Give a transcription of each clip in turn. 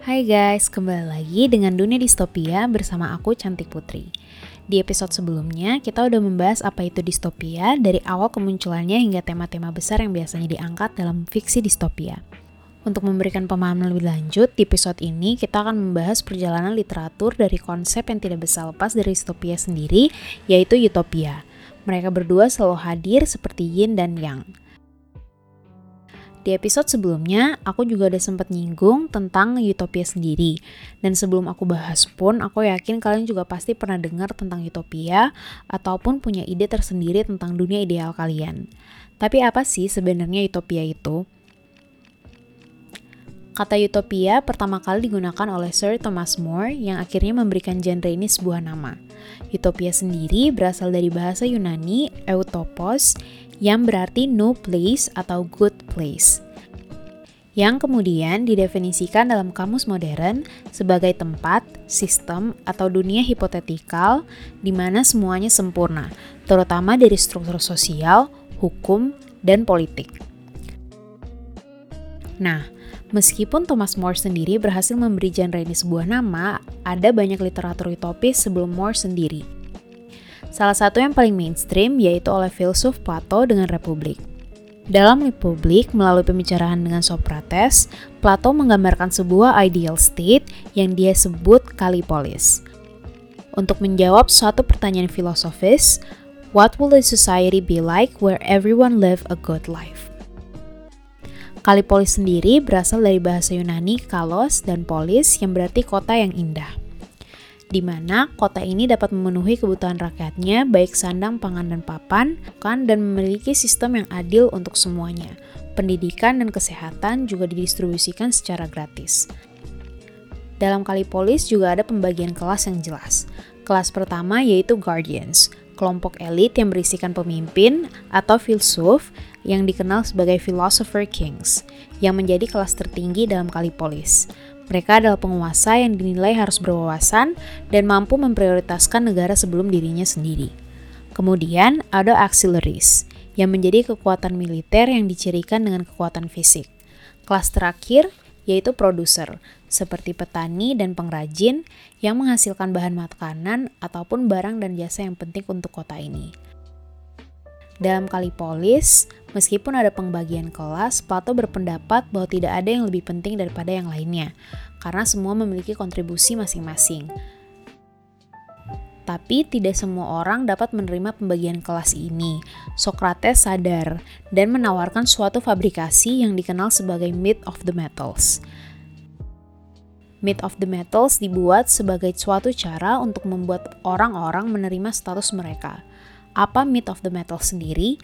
Hai guys, kembali lagi dengan Dunia Distopia bersama aku Cantik Putri. Di episode sebelumnya, kita udah membahas apa itu distopia dari awal kemunculannya hingga tema-tema besar yang biasanya diangkat dalam fiksi distopia. Untuk memberikan pemahaman lebih lanjut, di episode ini kita akan membahas perjalanan literatur dari konsep yang tidak bisa lepas dari distopia sendiri, yaitu utopia. Mereka berdua selalu hadir seperti yin dan yang. Di episode sebelumnya, aku juga udah sempat nyinggung tentang utopia sendiri. Dan sebelum aku bahas pun, aku yakin kalian juga pasti pernah dengar tentang utopia ataupun punya ide tersendiri tentang dunia ideal kalian. Tapi apa sih sebenarnya utopia itu? Kata utopia pertama kali digunakan oleh Sir Thomas More yang akhirnya memberikan genre ini sebuah nama. Utopia sendiri berasal dari bahasa Yunani eutopos yang berarti no place atau good place. Yang kemudian didefinisikan dalam kamus modern sebagai tempat, sistem, atau dunia hipotetikal di mana semuanya sempurna, terutama dari struktur sosial, hukum, dan politik. Nah, meskipun Thomas More sendiri berhasil memberi genre ini sebuah nama, ada banyak literatur utopis sebelum More sendiri. Salah satu yang paling mainstream yaitu oleh filsuf Plato dengan Republik. Dalam Republik, melalui pembicaraan dengan Socrates, Plato menggambarkan sebuah ideal state yang dia sebut Kalipolis. Untuk menjawab suatu pertanyaan filosofis, what will the society be like where everyone live a good life? Kalipolis sendiri berasal dari bahasa Yunani kalos dan polis yang berarti kota yang indah di mana kota ini dapat memenuhi kebutuhan rakyatnya baik sandang, pangan, dan papan, kan dan memiliki sistem yang adil untuk semuanya. Pendidikan dan kesehatan juga didistribusikan secara gratis. Dalam Kalipolis juga ada pembagian kelas yang jelas. Kelas pertama yaitu Guardians, kelompok elit yang berisikan pemimpin atau filsuf yang dikenal sebagai Philosopher Kings, yang menjadi kelas tertinggi dalam Kalipolis. Mereka adalah penguasa yang dinilai harus berwawasan dan mampu memprioritaskan negara sebelum dirinya sendiri. Kemudian ada auxiliaries, yang menjadi kekuatan militer yang dicirikan dengan kekuatan fisik. Kelas terakhir yaitu produser, seperti petani dan pengrajin yang menghasilkan bahan makanan ataupun barang dan jasa yang penting untuk kota ini. Dalam Kalipolis, meskipun ada pembagian kelas, Plato berpendapat bahwa tidak ada yang lebih penting daripada yang lainnya, karena semua memiliki kontribusi masing-masing. Tapi tidak semua orang dapat menerima pembagian kelas ini. Socrates sadar dan menawarkan suatu fabrikasi yang dikenal sebagai myth of the metals. Myth of the Metals dibuat sebagai suatu cara untuk membuat orang-orang menerima status mereka apa myth of the metal sendiri,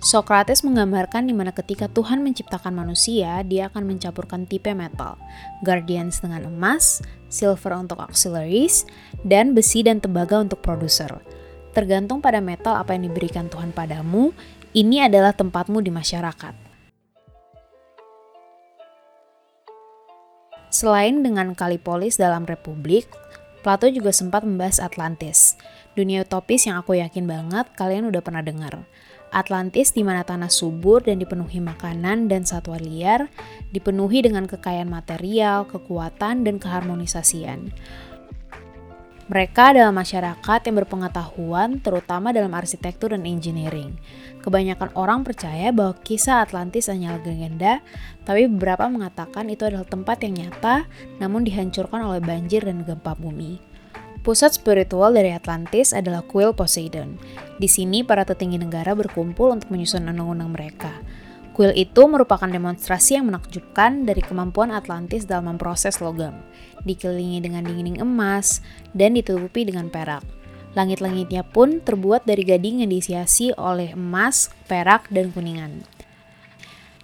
Socrates menggambarkan di mana ketika Tuhan menciptakan manusia, dia akan mencampurkan tipe metal, guardians dengan emas, silver untuk auxiliaries, dan besi dan tembaga untuk produser. Tergantung pada metal apa yang diberikan Tuhan padamu, ini adalah tempatmu di masyarakat. Selain dengan Kalipolis dalam Republik, Plato juga sempat membahas Atlantis, dunia utopis yang aku yakin banget kalian udah pernah dengar. Atlantis di mana tanah subur dan dipenuhi makanan dan satwa liar, dipenuhi dengan kekayaan material, kekuatan, dan keharmonisasian. Mereka adalah masyarakat yang berpengetahuan, terutama dalam arsitektur dan engineering. Kebanyakan orang percaya bahwa kisah Atlantis hanyalah legenda, tapi beberapa mengatakan itu adalah tempat yang nyata, namun dihancurkan oleh banjir dan gempa bumi. Pusat spiritual dari Atlantis adalah kuil Poseidon. Di sini para petinggi negara berkumpul untuk menyusun undang-undang mereka. Kuil itu merupakan demonstrasi yang menakjubkan dari kemampuan Atlantis dalam memproses logam, dikelilingi dengan dinding emas, dan ditutupi dengan perak. Langit-langitnya pun terbuat dari gading yang dihiasi oleh emas, perak, dan kuningan.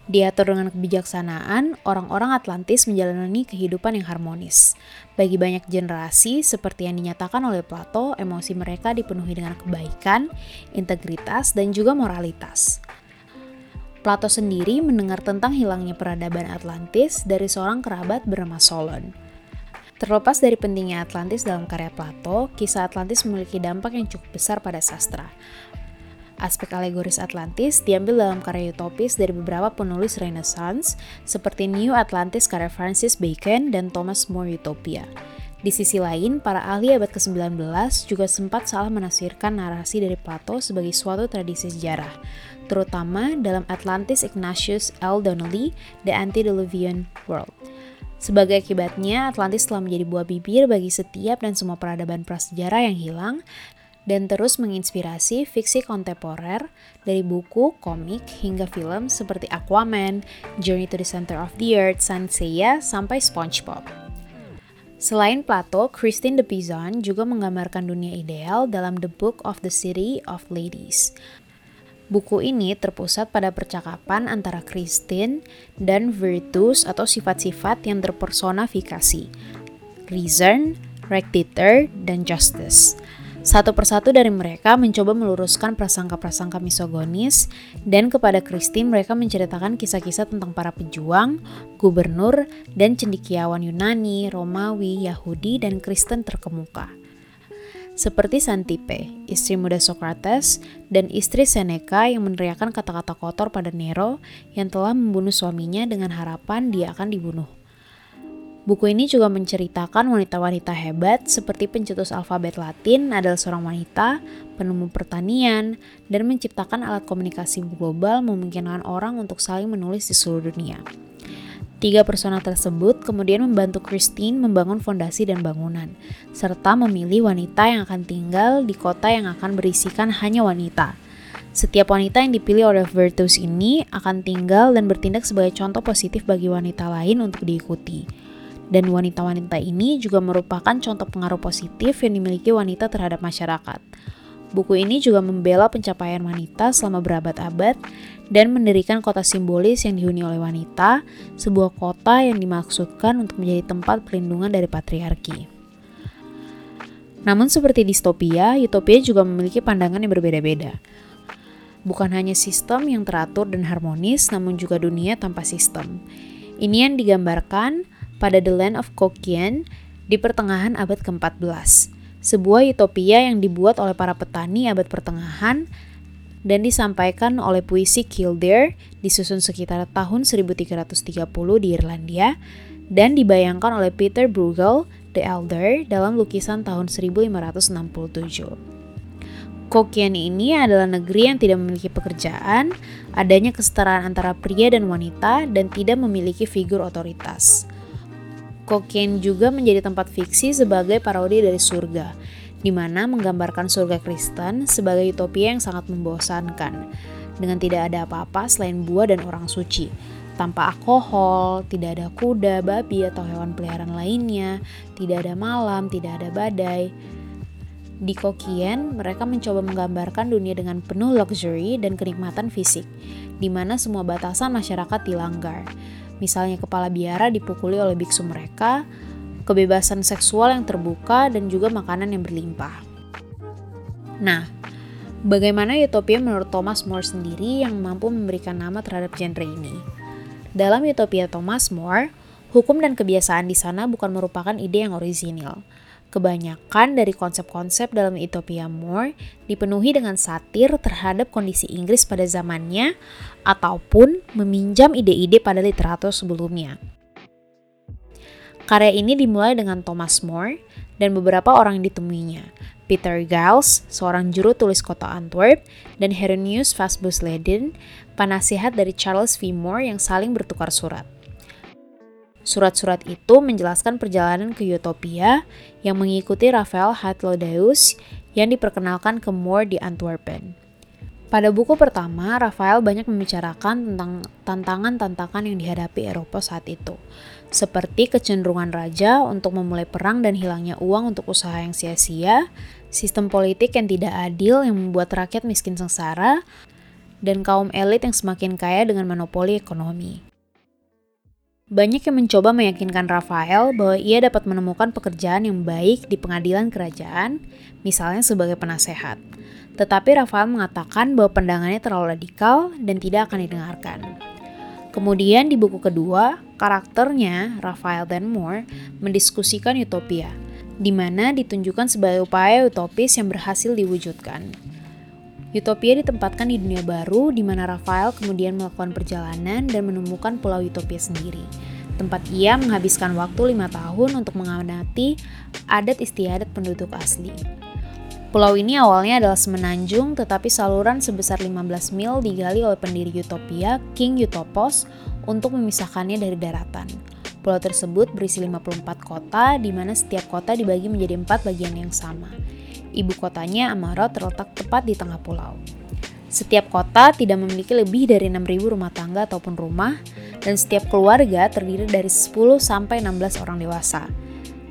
Diatur dengan kebijaksanaan, orang-orang Atlantis menjalani kehidupan yang harmonis. Bagi banyak generasi, seperti yang dinyatakan oleh Plato, emosi mereka dipenuhi dengan kebaikan, integritas, dan juga moralitas. Plato sendiri mendengar tentang hilangnya peradaban Atlantis dari seorang kerabat bernama Solon. Terlepas dari pentingnya Atlantis dalam karya Plato, kisah Atlantis memiliki dampak yang cukup besar pada sastra. Aspek alegoris Atlantis diambil dalam karya utopis dari beberapa penulis Renaissance seperti New Atlantis karya Francis Bacon dan Thomas More Utopia. Di sisi lain, para ahli abad ke-19 juga sempat salah menafsirkan narasi dari Plato sebagai suatu tradisi sejarah, terutama dalam Atlantis Ignatius L. Donnelly, The Antediluvian World. Sebagai akibatnya, Atlantis telah menjadi buah bibir bagi setiap dan semua peradaban prasejarah yang hilang dan terus menginspirasi fiksi kontemporer dari buku, komik, hingga film seperti Aquaman, Journey to the Center of the Earth, Sanseiya, sampai SpongeBob. Selain Plato, Christine de Pizan juga menggambarkan dunia ideal dalam The Book of the City of Ladies. Buku ini terpusat pada percakapan antara Christine dan virtus atau sifat-sifat yang terpersonifikasi, reason, rectitude, dan justice. Satu persatu dari mereka mencoba meluruskan prasangka-prasangka misogonis dan kepada Christine mereka menceritakan kisah-kisah tentang para pejuang, gubernur, dan cendikiawan Yunani, Romawi, Yahudi, dan Kristen terkemuka. Seperti Santipe, istri muda Socrates, dan istri Seneca yang meneriakan kata-kata kotor pada Nero yang telah membunuh suaminya dengan harapan dia akan dibunuh. Buku ini juga menceritakan wanita-wanita hebat seperti pencetus alfabet Latin adalah seorang wanita, penemu pertanian, dan menciptakan alat komunikasi global memungkinkan orang untuk saling menulis di seluruh dunia. Tiga persona tersebut kemudian membantu Christine membangun fondasi dan bangunan, serta memilih wanita yang akan tinggal di kota yang akan berisikan hanya wanita. Setiap wanita yang dipilih oleh Virtus ini akan tinggal dan bertindak sebagai contoh positif bagi wanita lain untuk diikuti dan wanita-wanita ini juga merupakan contoh pengaruh positif yang dimiliki wanita terhadap masyarakat. Buku ini juga membela pencapaian wanita selama berabad-abad dan mendirikan kota simbolis yang dihuni oleh wanita, sebuah kota yang dimaksudkan untuk menjadi tempat perlindungan dari patriarki. Namun seperti distopia, utopia juga memiliki pandangan yang berbeda-beda. Bukan hanya sistem yang teratur dan harmonis, namun juga dunia tanpa sistem. Ini yang digambarkan pada The Land of Kokien di pertengahan abad ke-14. Sebuah utopia yang dibuat oleh para petani abad pertengahan dan disampaikan oleh puisi Kildare disusun sekitar tahun 1330 di Irlandia dan dibayangkan oleh Peter Bruegel the Elder dalam lukisan tahun 1567. Kokian ini adalah negeri yang tidak memiliki pekerjaan, adanya kesetaraan antara pria dan wanita, dan tidak memiliki figur otoritas. Kokain juga menjadi tempat fiksi sebagai parodi dari surga, di mana menggambarkan surga Kristen sebagai utopia yang sangat membosankan, dengan tidak ada apa-apa selain buah dan orang suci. Tanpa alkohol, tidak ada kuda, babi, atau hewan peliharaan lainnya, tidak ada malam, tidak ada badai. Di Kokien, mereka mencoba menggambarkan dunia dengan penuh luxury dan kenikmatan fisik, di mana semua batasan masyarakat dilanggar. Misalnya kepala biara dipukuli oleh biksu mereka, kebebasan seksual yang terbuka, dan juga makanan yang berlimpah. Nah, bagaimana utopia menurut Thomas More sendiri yang mampu memberikan nama terhadap genre ini? Dalam utopia Thomas More, hukum dan kebiasaan di sana bukan merupakan ide yang orisinil, Kebanyakan dari konsep-konsep dalam Utopia More dipenuhi dengan satir terhadap kondisi Inggris pada zamannya ataupun meminjam ide-ide pada literatur sebelumnya. Karya ini dimulai dengan Thomas More dan beberapa orang yang ditemuinya, Peter Giles, seorang juru tulis kota Antwerp, dan Hieronymus Fasbus Leden, penasihat dari Charles V. More yang saling bertukar surat. Surat-surat itu menjelaskan perjalanan ke Utopia yang mengikuti Rafael Hatlodius yang diperkenalkan ke Moore di Antwerpen. Pada buku pertama, Rafael banyak membicarakan tentang tantangan-tantangan yang dihadapi Eropa saat itu, seperti kecenderungan raja untuk memulai perang dan hilangnya uang untuk usaha yang sia-sia, sistem politik yang tidak adil yang membuat rakyat miskin sengsara, dan kaum elit yang semakin kaya dengan monopoli ekonomi. Banyak yang mencoba meyakinkan Rafael bahwa ia dapat menemukan pekerjaan yang baik di pengadilan kerajaan, misalnya sebagai penasehat. Tetapi Rafael mengatakan bahwa pandangannya terlalu radikal dan tidak akan didengarkan. Kemudian di buku kedua, karakternya, Rafael dan Moore, mendiskusikan utopia, di mana ditunjukkan sebagai upaya utopis yang berhasil diwujudkan. Utopia ditempatkan di dunia baru di mana Rafael kemudian melakukan perjalanan dan menemukan pulau Utopia sendiri. Tempat ia menghabiskan waktu lima tahun untuk mengamati adat istiadat penduduk asli. Pulau ini awalnya adalah semenanjung, tetapi saluran sebesar 15 mil digali oleh pendiri Utopia, King Utopos, untuk memisahkannya dari daratan. Pulau tersebut berisi 54 kota, di mana setiap kota dibagi menjadi empat bagian yang sama. Ibu kotanya, Amarot, terletak tepat di tengah pulau. Setiap kota tidak memiliki lebih dari 6.000 rumah tangga ataupun rumah, dan setiap keluarga terdiri dari 10 sampai 16 orang dewasa.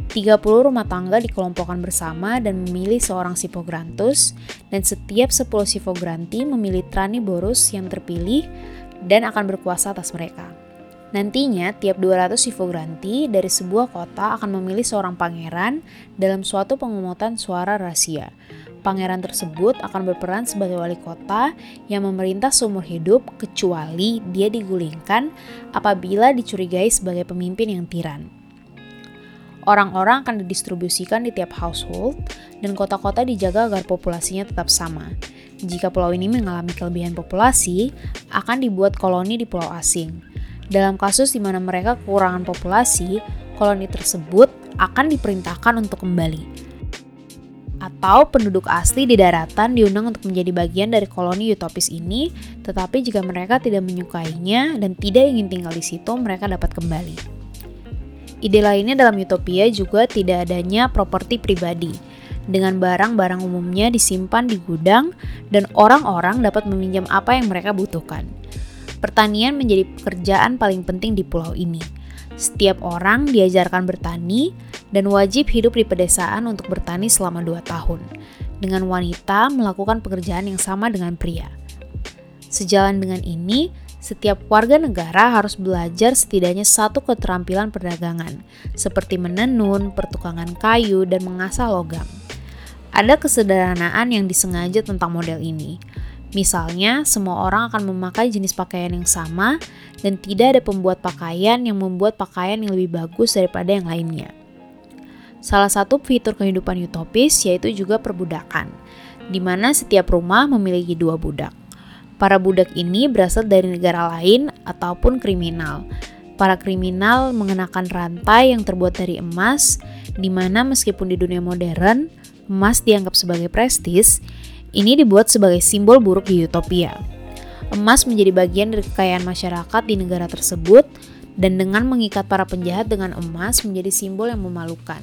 30 rumah tangga dikelompokkan bersama dan memilih seorang sipograntus, dan setiap 10 sipogranti memilih trani borus yang terpilih dan akan berkuasa atas mereka. Nantinya, tiap 200 sifogranti dari sebuah kota akan memilih seorang pangeran dalam suatu pengumutan suara rahasia. Pangeran tersebut akan berperan sebagai wali kota yang memerintah seumur hidup kecuali dia digulingkan apabila dicurigai sebagai pemimpin yang tiran. Orang-orang akan didistribusikan di tiap household dan kota-kota dijaga agar populasinya tetap sama. Jika pulau ini mengalami kelebihan populasi, akan dibuat koloni di pulau asing. Dalam kasus di mana mereka kekurangan populasi, koloni tersebut akan diperintahkan untuk kembali. Atau penduduk asli di daratan diundang untuk menjadi bagian dari koloni utopis ini, tetapi jika mereka tidak menyukainya dan tidak ingin tinggal di situ, mereka dapat kembali. Ide lainnya dalam utopia juga tidak adanya properti pribadi, dengan barang-barang umumnya disimpan di gudang dan orang-orang dapat meminjam apa yang mereka butuhkan. Pertanian menjadi pekerjaan paling penting di pulau ini. Setiap orang diajarkan bertani dan wajib hidup di pedesaan untuk bertani selama dua tahun, dengan wanita melakukan pekerjaan yang sama dengan pria. Sejalan dengan ini, setiap warga negara harus belajar setidaknya satu keterampilan perdagangan, seperti menenun, pertukangan kayu, dan mengasah logam. Ada kesederhanaan yang disengaja tentang model ini. Misalnya, semua orang akan memakai jenis pakaian yang sama, dan tidak ada pembuat pakaian yang membuat pakaian yang lebih bagus daripada yang lainnya. Salah satu fitur kehidupan utopis yaitu juga perbudakan, di mana setiap rumah memiliki dua budak. Para budak ini berasal dari negara lain ataupun kriminal. Para kriminal mengenakan rantai yang terbuat dari emas, di mana meskipun di dunia modern, emas dianggap sebagai prestis, ini dibuat sebagai simbol buruk di utopia. Emas menjadi bagian dari kekayaan masyarakat di negara tersebut, dan dengan mengikat para penjahat dengan emas menjadi simbol yang memalukan.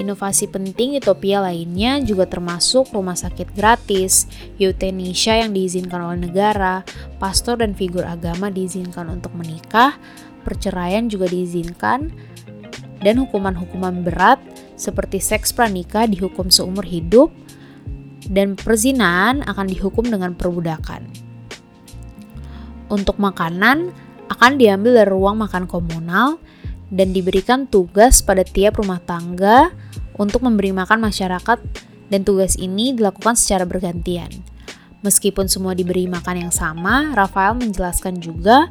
Inovasi penting utopia lainnya juga termasuk rumah sakit gratis, euthanasia yang diizinkan oleh negara, pastor dan figur agama diizinkan untuk menikah, perceraian juga diizinkan, dan hukuman-hukuman berat seperti seks pranikah dihukum seumur hidup, dan perzinaan akan dihukum dengan perbudakan. Untuk makanan, akan diambil dari ruang makan komunal dan diberikan tugas pada tiap rumah tangga untuk memberi makan masyarakat dan tugas ini dilakukan secara bergantian. Meskipun semua diberi makan yang sama, Rafael menjelaskan juga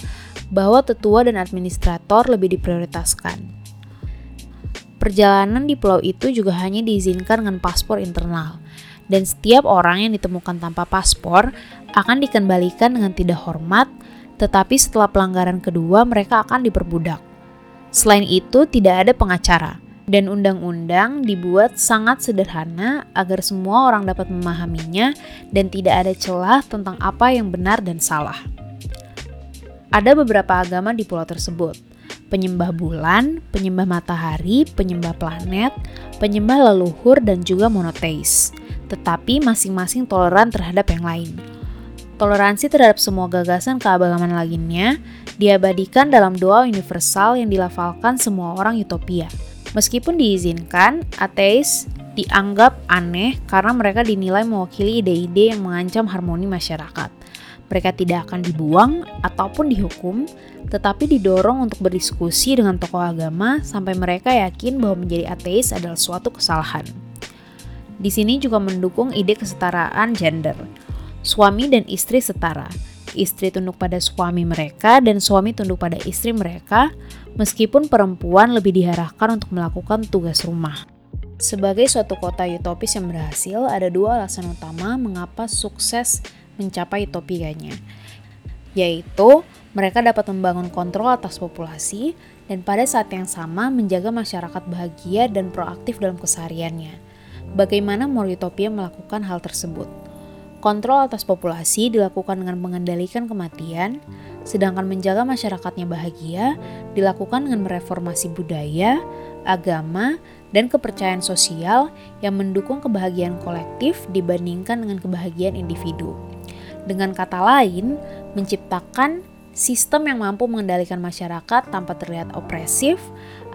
bahwa tetua dan administrator lebih diprioritaskan. Perjalanan di pulau itu juga hanya diizinkan dengan paspor internal, dan setiap orang yang ditemukan tanpa paspor akan dikembalikan dengan tidak hormat, tetapi setelah pelanggaran kedua mereka akan diperbudak. Selain itu, tidak ada pengacara dan undang-undang dibuat sangat sederhana agar semua orang dapat memahaminya dan tidak ada celah tentang apa yang benar dan salah. Ada beberapa agama di pulau tersebut. Penyembah bulan, penyembah matahari, penyembah planet, penyembah leluhur, dan juga monoteis. Tetapi masing-masing toleran terhadap yang lain. Toleransi terhadap semua gagasan keagamaan lainnya diabadikan dalam doa universal yang dilafalkan semua orang utopia. Meskipun diizinkan, ateis dianggap aneh karena mereka dinilai mewakili ide-ide yang mengancam harmoni masyarakat. Mereka tidak akan dibuang ataupun dihukum, tetapi didorong untuk berdiskusi dengan tokoh agama sampai mereka yakin bahwa menjadi ateis adalah suatu kesalahan. Di sini juga mendukung ide kesetaraan gender. Suami dan istri setara, istri tunduk pada suami mereka dan suami tunduk pada istri mereka, meskipun perempuan lebih diarahkan untuk melakukan tugas rumah. Sebagai suatu kota utopis yang berhasil, ada dua alasan utama mengapa sukses mencapai utopianya, yaitu mereka dapat membangun kontrol atas populasi dan pada saat yang sama menjaga masyarakat bahagia dan proaktif dalam kesehariannya. Bagaimana Moritopia melakukan hal tersebut? Kontrol atas populasi dilakukan dengan mengendalikan kematian, sedangkan menjaga masyarakatnya bahagia dilakukan dengan mereformasi budaya, agama, dan kepercayaan sosial yang mendukung kebahagiaan kolektif dibandingkan dengan kebahagiaan individu. Dengan kata lain, menciptakan sistem yang mampu mengendalikan masyarakat tanpa terlihat opresif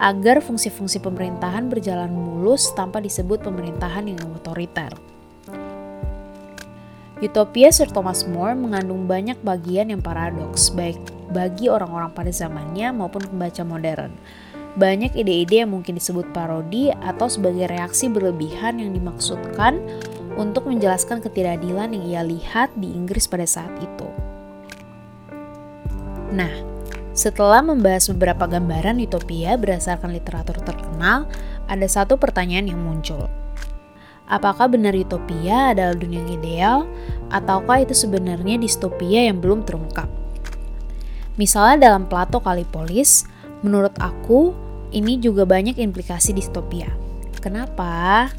agar fungsi-fungsi pemerintahan berjalan mulus tanpa disebut pemerintahan yang otoriter. Utopia Sir Thomas More mengandung banyak bagian yang paradoks, baik bagi orang-orang pada zamannya maupun pembaca modern banyak ide-ide yang mungkin disebut parodi atau sebagai reaksi berlebihan yang dimaksudkan untuk menjelaskan ketidakadilan yang ia lihat di Inggris pada saat itu. Nah, setelah membahas beberapa gambaran utopia berdasarkan literatur terkenal, ada satu pertanyaan yang muncul. Apakah benar utopia adalah dunia yang ideal, ataukah itu sebenarnya distopia yang belum terungkap? Misalnya dalam Plato Kalipolis, menurut aku, ini juga banyak implikasi distopia. Kenapa?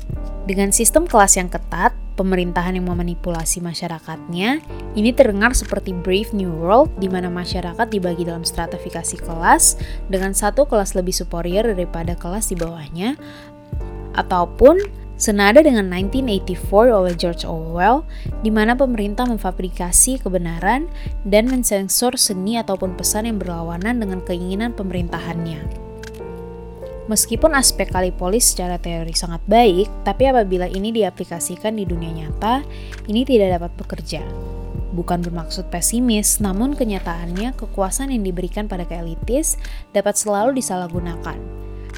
Dengan sistem kelas yang ketat, pemerintahan yang memanipulasi masyarakatnya, ini terdengar seperti Brave New World di mana masyarakat dibagi dalam stratifikasi kelas dengan satu kelas lebih superior daripada kelas di bawahnya, ataupun senada dengan 1984 oleh George Orwell, di mana pemerintah memfabrikasi kebenaran dan mensensor seni ataupun pesan yang berlawanan dengan keinginan pemerintahannya. Meskipun aspek Kalipolis secara teori sangat baik, tapi apabila ini diaplikasikan di dunia nyata, ini tidak dapat bekerja. Bukan bermaksud pesimis, namun kenyataannya kekuasaan yang diberikan pada keelitis dapat selalu disalahgunakan.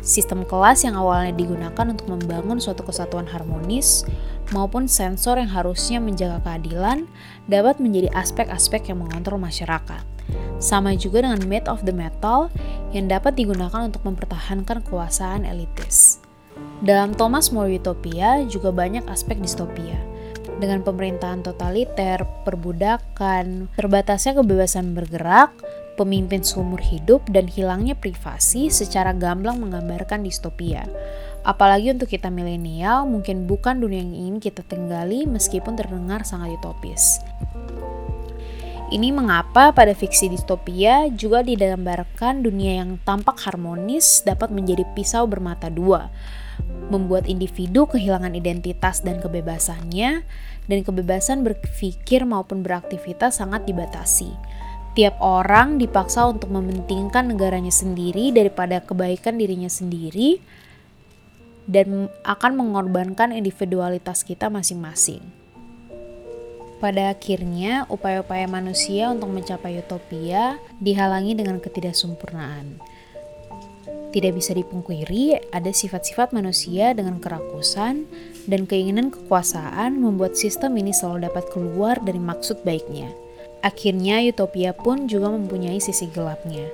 Sistem kelas yang awalnya digunakan untuk membangun suatu kesatuan harmonis maupun sensor yang harusnya menjaga keadilan dapat menjadi aspek-aspek yang mengontrol masyarakat. Sama juga dengan Made of the Metal yang dapat digunakan untuk mempertahankan kekuasaan elitis. Dalam Thomas More Utopia juga banyak aspek distopia. Dengan pemerintahan totaliter, perbudakan, terbatasnya kebebasan bergerak, pemimpin seumur hidup, dan hilangnya privasi secara gamblang menggambarkan distopia. Apalagi untuk kita milenial, mungkin bukan dunia yang ingin kita tinggali meskipun terdengar sangat utopis. Ini mengapa pada fiksi distopia juga digambarkan dunia yang tampak harmonis dapat menjadi pisau bermata dua, membuat individu kehilangan identitas dan kebebasannya, dan kebebasan berpikir maupun beraktivitas sangat dibatasi. Tiap orang dipaksa untuk mementingkan negaranya sendiri daripada kebaikan dirinya sendiri, dan akan mengorbankan individualitas kita masing-masing. Pada akhirnya, upaya-upaya manusia untuk mencapai utopia dihalangi dengan ketidaksempurnaan. Tidak bisa dipungkiri, ada sifat-sifat manusia dengan kerakusan dan keinginan kekuasaan membuat sistem ini selalu dapat keluar dari maksud baiknya. Akhirnya, utopia pun juga mempunyai sisi gelapnya.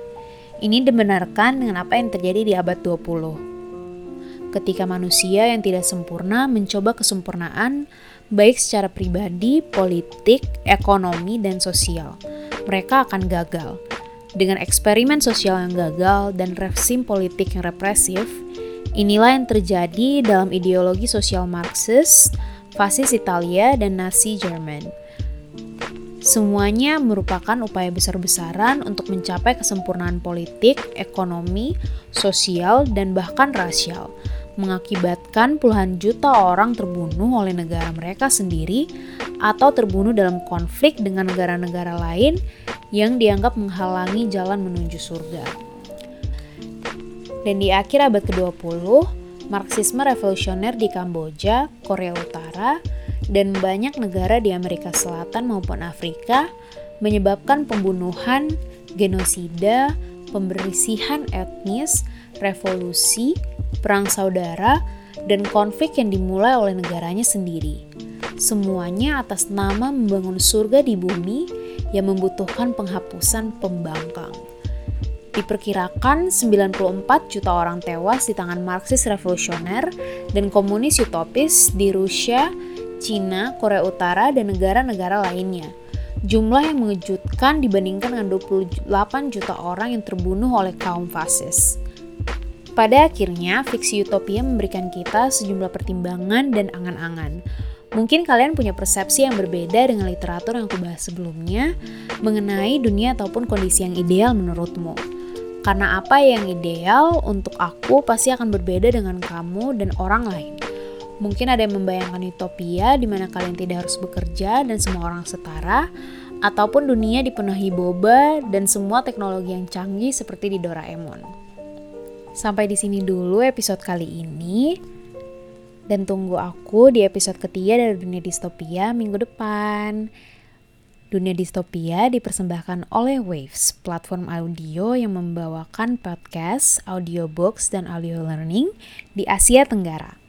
Ini dibenarkan dengan apa yang terjadi di abad 20. Ketika manusia yang tidak sempurna mencoba kesempurnaan, baik secara pribadi, politik, ekonomi, dan sosial. Mereka akan gagal. Dengan eksperimen sosial yang gagal dan rezim politik yang represif, inilah yang terjadi dalam ideologi sosial Marxist, fasis Italia, dan Nazi Jerman. Semuanya merupakan upaya besar-besaran untuk mencapai kesempurnaan politik, ekonomi, sosial, dan bahkan rasial mengakibatkan puluhan juta orang terbunuh oleh negara mereka sendiri atau terbunuh dalam konflik dengan negara-negara lain yang dianggap menghalangi jalan menuju surga. Dan di akhir abad ke-20, Marxisme revolusioner di Kamboja, Korea Utara, dan banyak negara di Amerika Selatan maupun Afrika menyebabkan pembunuhan, genosida, pembersihan etnis, revolusi, perang saudara, dan konflik yang dimulai oleh negaranya sendiri. Semuanya atas nama membangun surga di bumi yang membutuhkan penghapusan pembangkang. Diperkirakan 94 juta orang tewas di tangan Marxis revolusioner dan komunis utopis di Rusia, Cina, Korea Utara, dan negara-negara lainnya. Jumlah yang mengejutkan dibandingkan dengan 28 juta orang yang terbunuh oleh kaum fasis. Pada akhirnya, fiksi utopia memberikan kita sejumlah pertimbangan dan angan-angan. Mungkin kalian punya persepsi yang berbeda dengan literatur yang aku bahas sebelumnya mengenai dunia ataupun kondisi yang ideal menurutmu. Karena apa yang ideal untuk aku pasti akan berbeda dengan kamu dan orang lain. Mungkin ada yang membayangkan utopia di mana kalian tidak harus bekerja dan semua orang setara, ataupun dunia dipenuhi boba dan semua teknologi yang canggih seperti di Doraemon. Sampai di sini dulu episode kali ini. Dan tunggu aku di episode ketiga dari Dunia Distopia minggu depan. Dunia Distopia dipersembahkan oleh Waves, platform audio yang membawakan podcast, audiobooks, dan audio learning di Asia Tenggara.